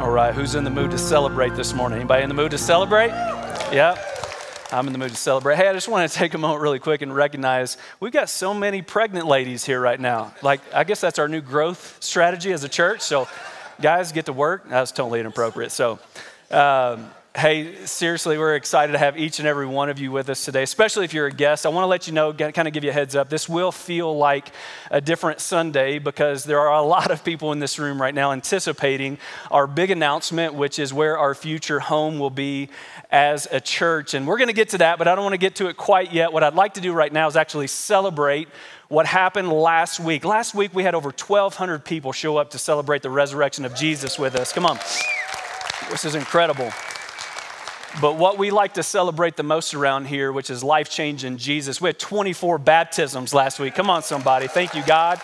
All right, who's in the mood to celebrate this morning? Anybody in the mood to celebrate? Yeah. I'm in the mood to celebrate. Hey, I just want to take a moment really quick and recognize we've got so many pregnant ladies here right now. Like, I guess that's our new growth strategy as a church. So, guys, get to work. That was totally inappropriate. So, um, Hey, seriously, we're excited to have each and every one of you with us today, especially if you're a guest. I want to let you know, kind of give you a heads up. This will feel like a different Sunday because there are a lot of people in this room right now anticipating our big announcement, which is where our future home will be as a church. And we're going to get to that, but I don't want to get to it quite yet. What I'd like to do right now is actually celebrate what happened last week. Last week, we had over 1,200 people show up to celebrate the resurrection of Jesus with us. Come on. This is incredible. But what we like to celebrate the most around here, which is life changing Jesus, we had 24 baptisms last week. Come on, somebody. Thank you, God.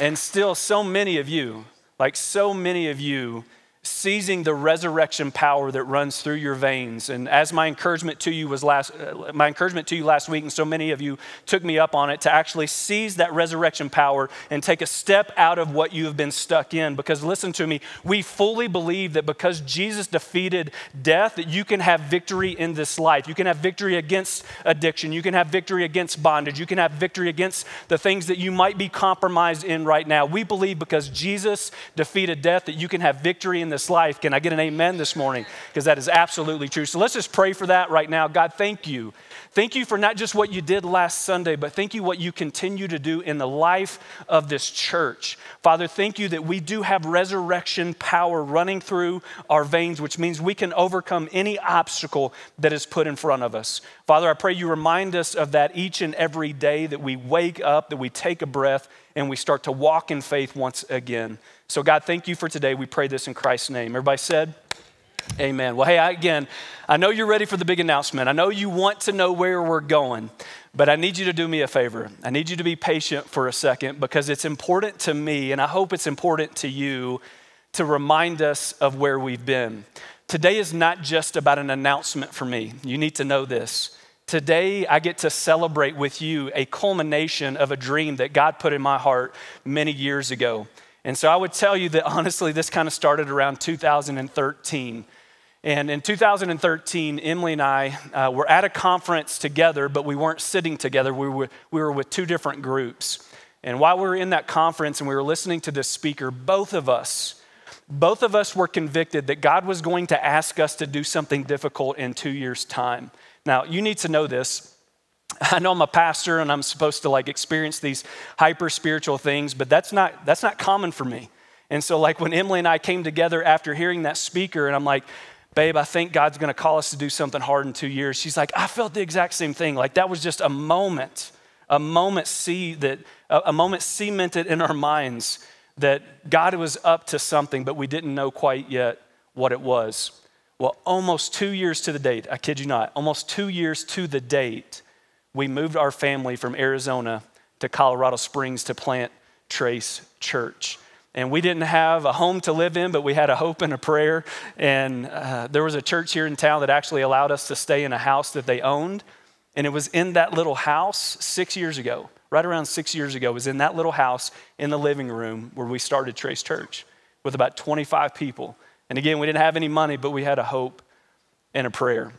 And still, so many of you, like so many of you, seizing the resurrection power that runs through your veins. And as my encouragement to you was last, uh, my encouragement to you last week, and so many of you took me up on it to actually seize that resurrection power and take a step out of what you have been stuck in. Because listen to me, we fully believe that because Jesus defeated death, that you can have victory in this life. You can have victory against addiction. You can have victory against bondage. You can have victory against the things that you might be compromised in right now. We believe because Jesus defeated death that you can have victory in this life. Can I get an amen this morning? Because that is absolutely true. So let's just pray for that right now. God, thank you. Thank you for not just what you did last Sunday, but thank you what you continue to do in the life of this church. Father, thank you that we do have resurrection power running through our veins, which means we can overcome any obstacle that is put in front of us. Father, I pray you remind us of that each and every day that we wake up, that we take a breath, and we start to walk in faith once again. So, God, thank you for today. We pray this in Christ's name. Everybody said, Amen. Well, hey, I, again, I know you're ready for the big announcement. I know you want to know where we're going, but I need you to do me a favor. I need you to be patient for a second because it's important to me, and I hope it's important to you to remind us of where we've been. Today is not just about an announcement for me. You need to know this. Today, I get to celebrate with you a culmination of a dream that God put in my heart many years ago. And so I would tell you that honestly, this kind of started around 2013. And in 2013, Emily and I uh, were at a conference together, but we weren't sitting together. We were, we were with two different groups. And while we were in that conference and we were listening to this speaker, both of us, both of us were convicted that God was going to ask us to do something difficult in two years' time. Now, you need to know this. I know I'm a pastor and I'm supposed to like experience these hyper spiritual things, but that's not that's not common for me. And so like when Emily and I came together after hearing that speaker and I'm like, "Babe, I think God's going to call us to do something hard in 2 years." She's like, "I felt the exact same thing. Like that was just a moment, a moment see that a moment cemented in our minds that God was up to something, but we didn't know quite yet what it was." Well, almost 2 years to the date, I kid you not, almost 2 years to the date, we moved our family from Arizona to Colorado Springs to plant Trace Church. And we didn't have a home to live in, but we had a hope and a prayer. And uh, there was a church here in town that actually allowed us to stay in a house that they owned. And it was in that little house six years ago, right around six years ago, was in that little house in the living room where we started Trace Church with about 25 people. And again, we didn't have any money, but we had a hope and a prayer.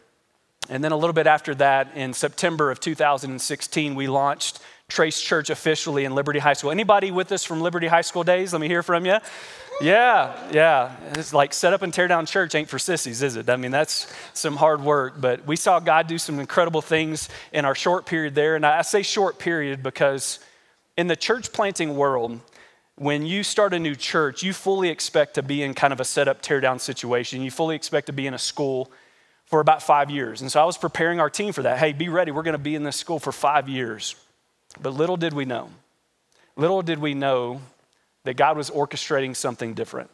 And then a little bit after that, in September of 2016, we launched Trace Church officially in Liberty High School. Anybody with us from Liberty High School days? Let me hear from you. Yeah, yeah. It's like set up and tear down church ain't for sissies, is it? I mean, that's some hard work, but we saw God do some incredible things in our short period there. And I say short period because in the church planting world, when you start a new church, you fully expect to be in kind of a set up, tear down situation. You fully expect to be in a school for about five years. And so I was preparing our team for that. Hey, be ready. We're going to be in this school for five years. But little did we know, little did we know that God was orchestrating something different.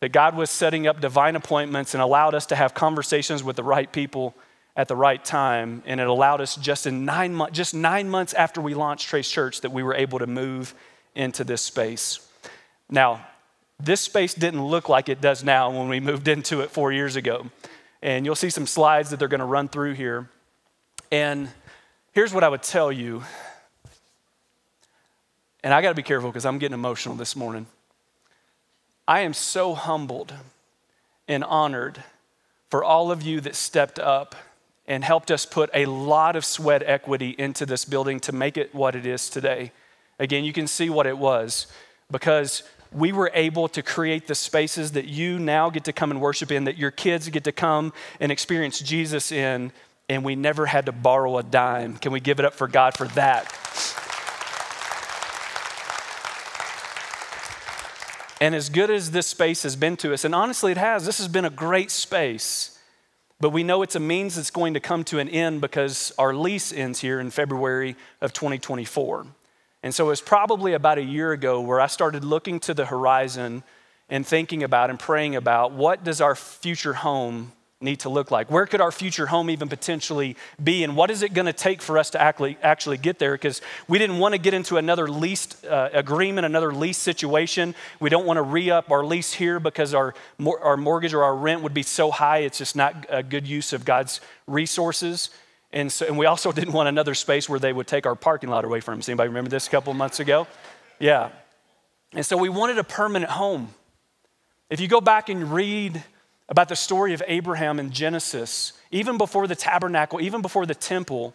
That God was setting up divine appointments and allowed us to have conversations with the right people at the right time. And it allowed us just in nine months, just nine months after we launched Trace Church, that we were able to move into this space. Now, this space didn't look like it does now when we moved into it four years ago. And you'll see some slides that they're going to run through here. And here's what I would tell you. And I got to be careful because I'm getting emotional this morning. I am so humbled and honored for all of you that stepped up and helped us put a lot of sweat equity into this building to make it what it is today. Again, you can see what it was because we were able to create the spaces that you now get to come and worship in, that your kids get to come and experience Jesus in, and we never had to borrow a dime. Can we give it up for God for that? And as good as this space has been to us, and honestly it has, this has been a great space. But we know it's a means that's going to come to an end because our lease ends here in February of 2024. And so it was probably about a year ago where I started looking to the horizon and thinking about and praying about what does our future home need to look like? Where could our future home even potentially be? And what is it going to take for us to actually, actually get there? Because we didn't want to get into another lease uh, agreement, another lease situation. We don't want to re up our lease here because our, our mortgage or our rent would be so high, it's just not a good use of God's resources. And, so, and we also didn't want another space where they would take our parking lot away from us. Anybody remember this a couple months ago? Yeah. And so we wanted a permanent home. If you go back and read about the story of Abraham in Genesis, even before the tabernacle, even before the temple,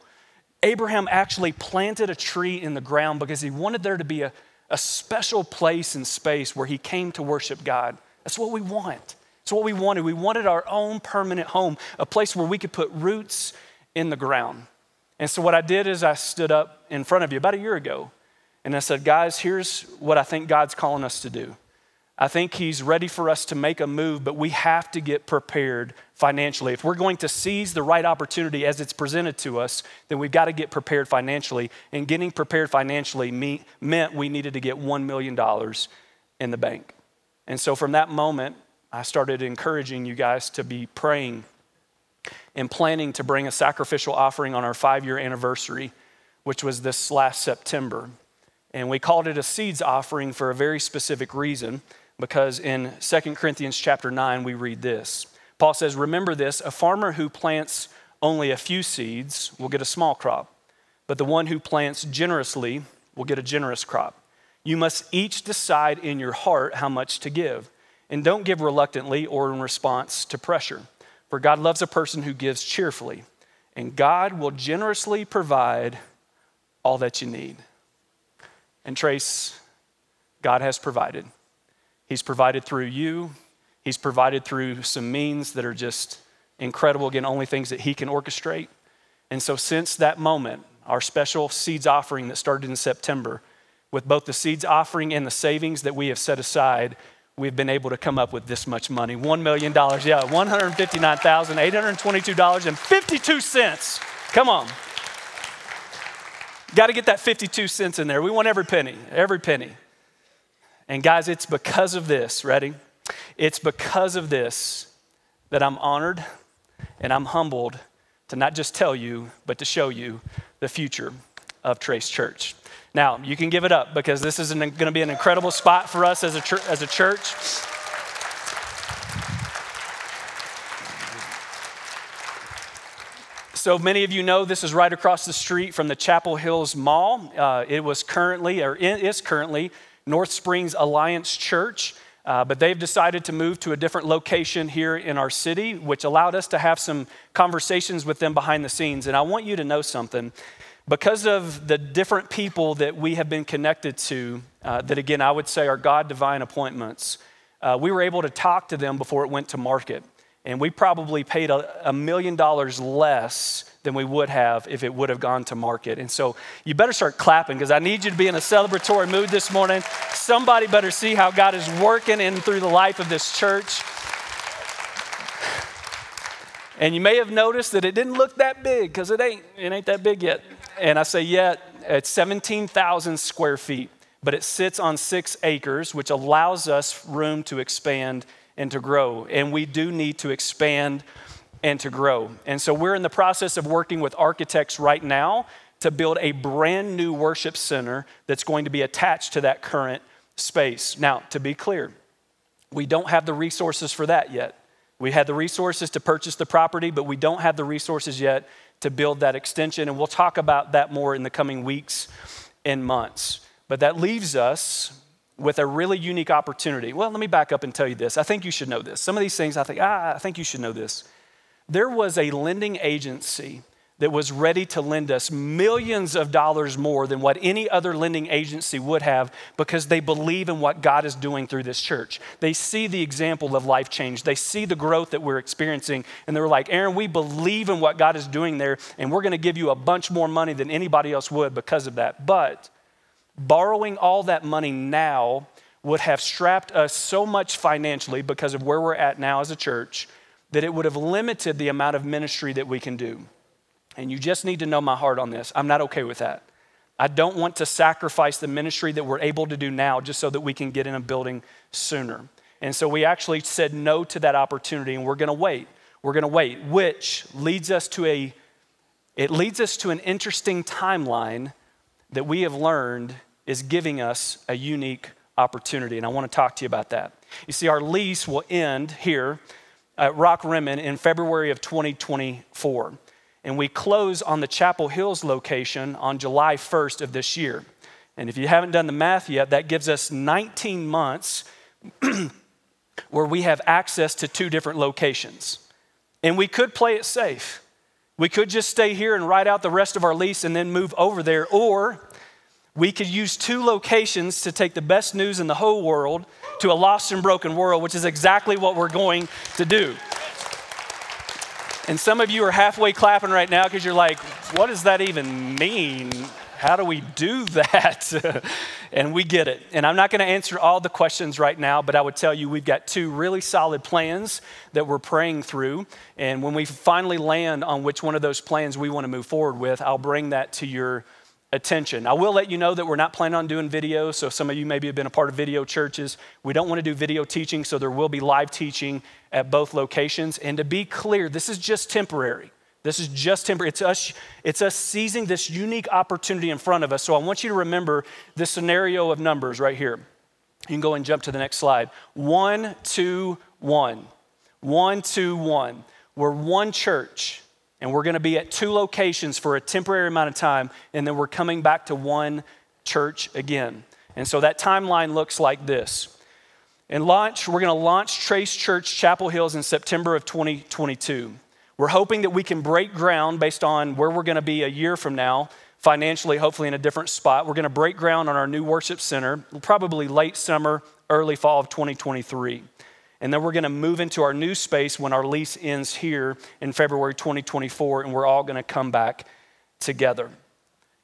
Abraham actually planted a tree in the ground because he wanted there to be a, a special place and space where he came to worship God. That's what we want. It's what we wanted. We wanted our own permanent home, a place where we could put roots in the ground. And so, what I did is I stood up in front of you about a year ago and I said, Guys, here's what I think God's calling us to do. I think He's ready for us to make a move, but we have to get prepared financially. If we're going to seize the right opportunity as it's presented to us, then we've got to get prepared financially. And getting prepared financially me, meant we needed to get $1 million in the bank. And so from that moment, I started encouraging you guys to be praying and planning to bring a sacrificial offering on our five year anniversary, which was this last September. And we called it a seeds offering for a very specific reason because in 2 Corinthians chapter 9 we read this. Paul says, "Remember this, a farmer who plants only a few seeds will get a small crop, but the one who plants generously will get a generous crop. You must each decide in your heart how much to give, and don't give reluctantly or in response to pressure, for God loves a person who gives cheerfully, and God will generously provide all that you need." And Trace, God has provided. He's provided through you, He's provided through some means that are just incredible. Again, only things that He can orchestrate. And so, since that moment, our special seeds offering that started in September, with both the seeds offering and the savings that we have set aside, we've been able to come up with this much money $1 million. Yeah, $159,822.52. Come on. Got to get that 52 cents in there. We want every penny, every penny. And guys, it's because of this, ready? It's because of this that I'm honored and I'm humbled to not just tell you, but to show you the future of Trace Church. Now, you can give it up because this is going to be an incredible spot for us as a, as a church. So many of you know this is right across the street from the Chapel Hills Mall. Uh, it was currently, or is currently, North Springs Alliance Church. Uh, but they've decided to move to a different location here in our city, which allowed us to have some conversations with them behind the scenes. And I want you to know something. Because of the different people that we have been connected to, uh, that again, I would say are God divine appointments, uh, we were able to talk to them before it went to market and we probably paid a, a million dollars less than we would have if it would have gone to market. And so you better start clapping because I need you to be in a celebratory mood this morning. Somebody better see how God is working in through the life of this church. And you may have noticed that it didn't look that big because it ain't, it ain't that big yet. And I say yet, it's 17,000 square feet, but it sits on six acres, which allows us room to expand and to grow. And we do need to expand and to grow. And so we're in the process of working with architects right now to build a brand new worship center that's going to be attached to that current space. Now, to be clear, we don't have the resources for that yet. We had the resources to purchase the property, but we don't have the resources yet to build that extension. And we'll talk about that more in the coming weeks and months. But that leaves us with a really unique opportunity. Well, let me back up and tell you this. I think you should know this. Some of these things I think, ah, I think you should know this. There was a lending agency that was ready to lend us millions of dollars more than what any other lending agency would have because they believe in what God is doing through this church. They see the example of life change, they see the growth that we're experiencing, and they were like, Aaron, we believe in what God is doing there, and we're to give you a bunch more money than anybody else would because of that. But borrowing all that money now would have strapped us so much financially because of where we're at now as a church that it would have limited the amount of ministry that we can do. And you just need to know my heart on this. I'm not okay with that. I don't want to sacrifice the ministry that we're able to do now just so that we can get in a building sooner. And so we actually said no to that opportunity and we're going to wait. We're going to wait, which leads us to a it leads us to an interesting timeline that we have learned is giving us a unique opportunity. And I want to talk to you about that. You see, our lease will end here at Rock Rimmon in February of 2024 and we close on the Chapel Hills location on July 1st of this year. And if you haven't done the math yet, that gives us 19 months where we have access to two different locations. And we could play it safe. We could just stay here and write out the rest of our lease and then move over there, or we could use two locations to take the best news in the whole world to a lost and broken world, which is exactly what we're going to do. And some of you are halfway clapping right now because you're like, what does that even mean? How do we do that? and we get it. And I'm not going to answer all the questions right now, but I would tell you we've got two really solid plans that we're praying through. And when we finally land on which one of those plans we want to move forward with, I'll bring that to your attention. I will let you know that we're not planning on doing video. So some of you maybe have been a part of video churches. We don't want to do video teaching, so there will be live teaching at both locations. And to be clear, this is just temporary. This is just temporary. It's us, it's us seizing this unique opportunity in front of us. So I want you to remember this scenario of numbers right here. You can go and jump to the next slide. One, two, one. One, two, one. We're one church and we're going to be at two locations for a temporary amount of time, and then we're coming back to one church again. And so that timeline looks like this. In launch, we're going to launch Trace Church Chapel Hills in September of 2022. We're hoping that we can break ground based on where we're going to be a year from now, financially, hopefully in a different spot. We're going to break ground on our new worship center, probably late summer, early fall of 2023. And then we're going to move into our new space when our lease ends here in February 2024, and we're all going to come back together.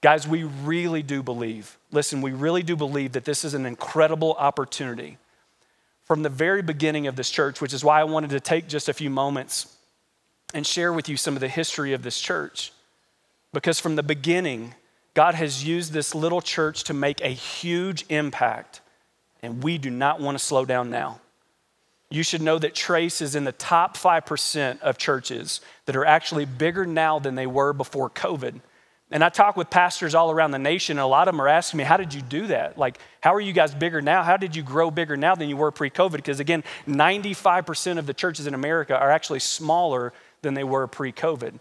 Guys, we really do believe, listen, we really do believe that this is an incredible opportunity. From the very beginning of this church, which is why I wanted to take just a few moments and share with you some of the history of this church. Because from the beginning, God has used this little church to make a huge impact, and we do not want to slow down now you should know that Trace is in the top 5% of churches that are actually bigger now than they were before COVID. And I talk with pastors all around the nation, and a lot of them are asking me, How did you do that? Like, how are you guys bigger now? How did you grow bigger now than you were pre COVID? Because again, 95% of the churches in America are actually smaller than they were pre COVID.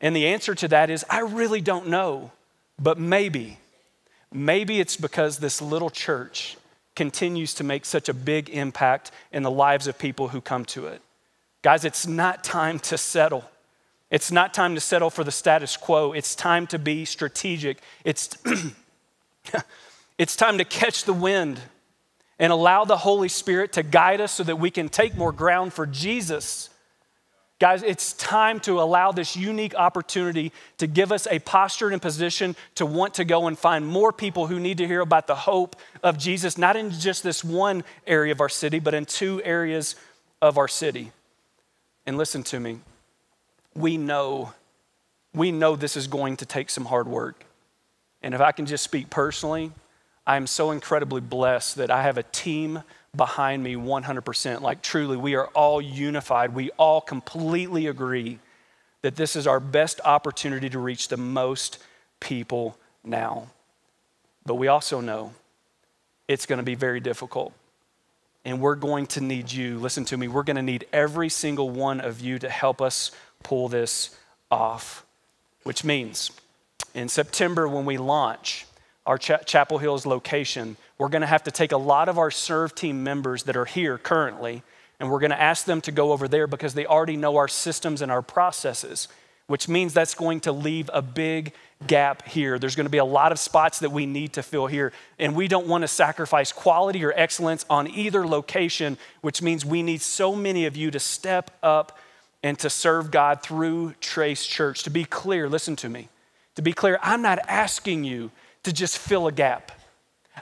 And the answer to that is, I really don't know, but maybe. Maybe it's because this little church continues to make such a big impact in the lives of people who come to it. Guys, it's not time to settle. It's not time to settle for the status quo. It's time to be strategic. It's, it's time to catch the wind and allow the Holy Spirit to guide us so that we can take more ground for Jesus Guys, it's time to allow this unique opportunity to give us a posture and position to want to go and find more people who need to hear about the hope of Jesus, not in just this one area of our city, but in two areas of our city. And listen to me, we know, we know this is going to take some hard work. And if I can just speak personally, I am so incredibly blessed that I have a team behind me 100%. Like, truly, we are all unified. We all completely agree that this is our best opportunity to reach the most people now. But we also know it's going to be very difficult. And we're going to need you. Listen to me. We're going to need every single one of you to help us pull this off. Which means in September, when we launch, our Ch- Chapel Hills location, we're going to have to take a lot of our serve team members that are here currently, and we're going to ask them to go over there because they already know our systems and our processes, which means that's going to leave a big gap here. There's going to be a lot of spots that we need to fill here, and we don't want to sacrifice quality or excellence on either location, which means we need so many of you to step up and to serve God through Trace Church. To be clear, listen to me. To be clear, I'm not asking you to just fill a gap.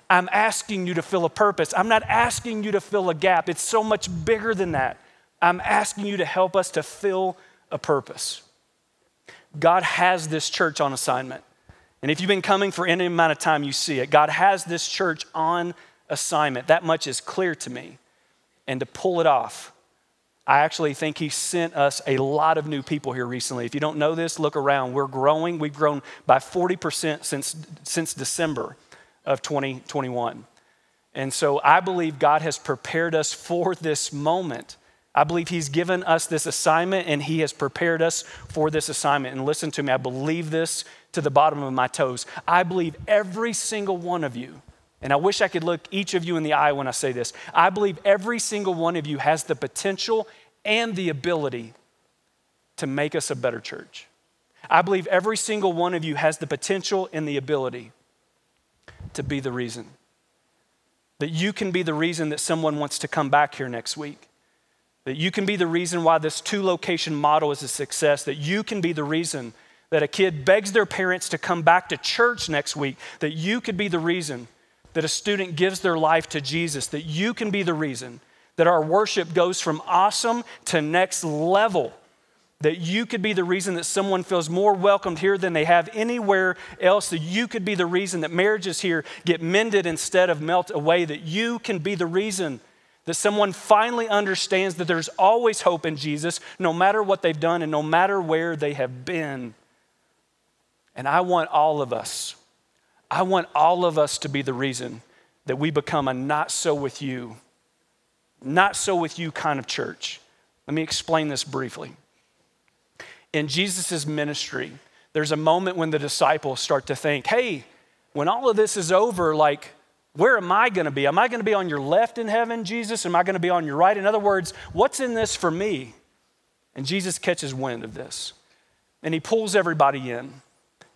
I'm asking you to fill a purpose. I'm not asking you to fill a gap. It's so much bigger than that. I'm asking you to help us to fill a purpose. God has this church on assignment. And if you've been coming for any amount of time, you see it. God has this church on assignment. That much is clear to me. And to pull it off, I actually think He sent us a lot of new people here recently. If you don't know this, look around. We're growing. We've grown by 40% since, since December of 2021. And so I believe God has prepared us for this moment I believe He's given us this assignment and He has prepared us for this assignment. And listen to me, I believe this to the bottom of my toes. I believe every single one of you, and I wish I could look each of you in the eye when I say this. I believe every single one of you has the potential and the ability to make us a better church. I believe every single one of you has the potential and the ability to be the reason. That you can be the reason that someone wants to come back here next week that you can be the reason why this two location model is a success, that you can be the reason that a kid begs their parents to come back to church next week, that you could be the reason that a student gives their life to Jesus, that you can be the reason that our worship goes from awesome to next level. That you could be the reason that someone feels more welcomed here than they have anywhere else. That you could be the reason that marriages here get mended instead of melt away. That you can be the reason that someone finally understands that there's always hope in Jesus, no matter what they've done and no matter where they have been. And I want all of us, I want all of us to be the reason that we become a not so with you, not so with you kind of church. Let me explain this briefly. In Jesus' ministry, there's a moment when the disciples start to think, hey, when all of this is over, like, where am I going to be? Am I going to be on your left in heaven, Jesus? Am I going to be on your right? In other words, what's in this for me? And Jesus catches wind of this. And he pulls everybody in.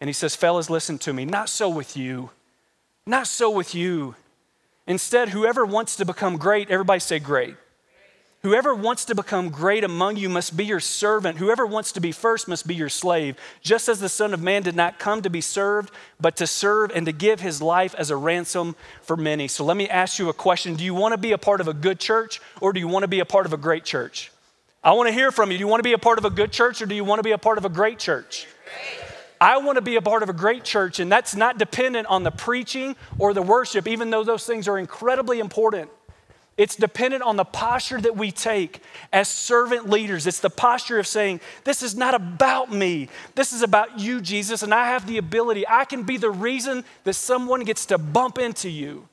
And he says, Fellas, listen to me. Not so with you. Not so with you. Instead, whoever wants to become great, everybody say great. Whoever wants to become great among you must be your servant. Whoever wants to be first must be your slave. Just as the Son of Man did not come to be served, but to serve and to give his life as a ransom for many. So let me ask you a question Do you want to be a part of a good church or do you want to be a part of a great church? I want to hear from you. Do you want to be a part of a good church or do you want to be a part of a great church? I want to be a part of a great church, and that's not dependent on the preaching or the worship, even though those things are incredibly important. It's dependent on the posture that we take as servant leaders. It's the posture of saying, This is not about me. This is about you, Jesus, and I have the ability. I can be the reason that someone gets to bump into you.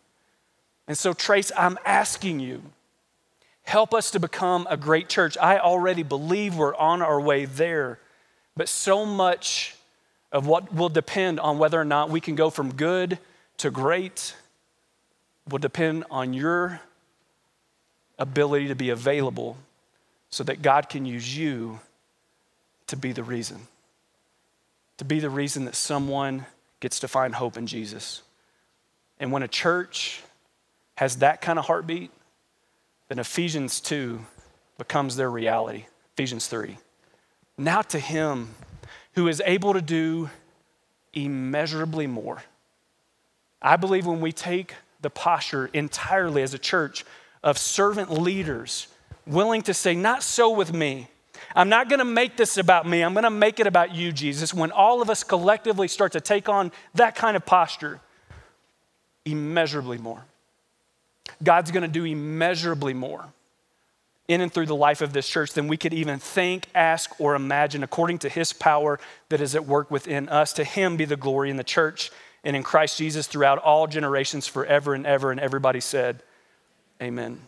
And so, Trace, I'm asking you, help us to become a great church. I already believe we're on our way there, but so much of what will depend on whether or not we can go from good to great will depend on your ability to be available so that God can use you to be the reason. To be the reason that someone gets to find hope in Jesus. And when a church has that kind of heartbeat, then Ephesians 2 becomes their reality. Ephesians 3. Now to him who is able to do immeasurably more. I believe when we take the posture entirely as a church of servant leaders willing to say, Not so with me. I'm not going to make this about me. I'm going to make it about you, Jesus. When all of us collectively start to take on that kind of posture, immeasurably more. God's going to do immeasurably more in and through the life of this church than we could even think, ask, or imagine, according to his power that is at work within us. To him be the glory in the church and in Christ Jesus throughout all generations, forever and ever. And everybody said, Amen.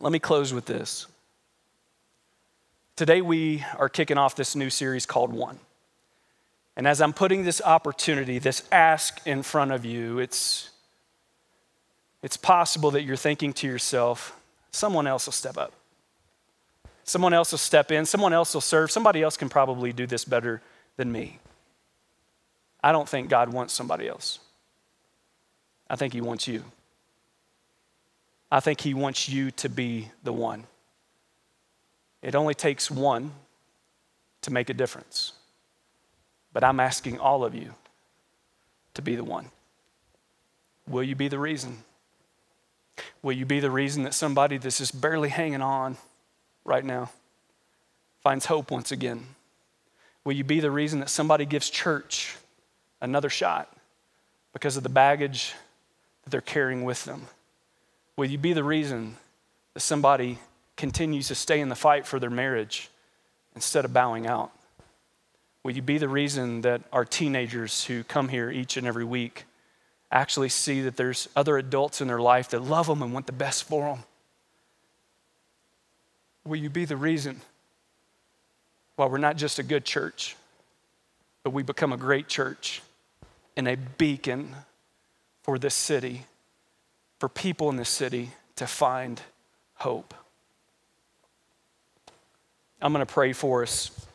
Let me close with this. Today, we are kicking off this new series called One. And as I'm putting this opportunity, this ask in front of you, it's, it's possible that you're thinking to yourself, someone else will step up. Someone else will step in. Someone else will serve. Somebody else can probably do this better than me. I don't think God wants somebody else. I think He wants you. I think He wants you to be the one. It only takes one to make a difference. But I'm asking all of you to be the one. Will you be the reason? Will you be the reason that somebody that's just barely hanging on right now finds hope once again? Will you be the reason that somebody gives church another shot because of the baggage that they're carrying with them? Will you be the reason that somebody continues to stay in the fight for their marriage instead of bowing out? Will you be the reason that our teenagers who come here each and every week actually see that there's other adults in their life that love them and want the best for them? Will you be the reason why we're not just a good church, but we become a great church and a beacon for this city, for people in this city to find hope? I'm going to pray for us,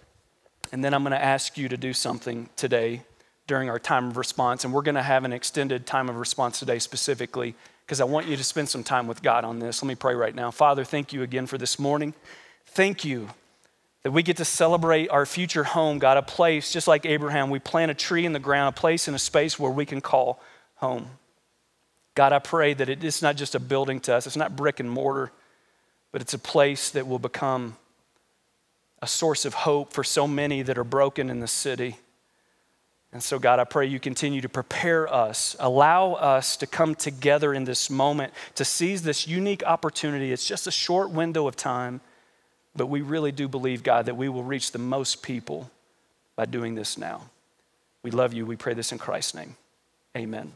and then I'm going to ask you to do something today during our time of response. And we're going to have an extended time of response today specifically because I want you to spend some time with God on this. Let me pray right now. Father, thank you again for this morning. Thank you that we get to celebrate our future home, God, a place just like Abraham. We plant a tree in the ground, a place in a space where we can call home. God, I pray that it is not just a building to us, it's not brick and mortar, but it's a place that will become a source of hope for so many that are broken in the city. And so, God, I pray you continue to prepare us, allow us to come together in this moment to seize this unique opportunity. It's just a short window of time, but we really do believe, God, that we will reach the most people by doing this now. We love you. We pray this in Christ's name. Amen.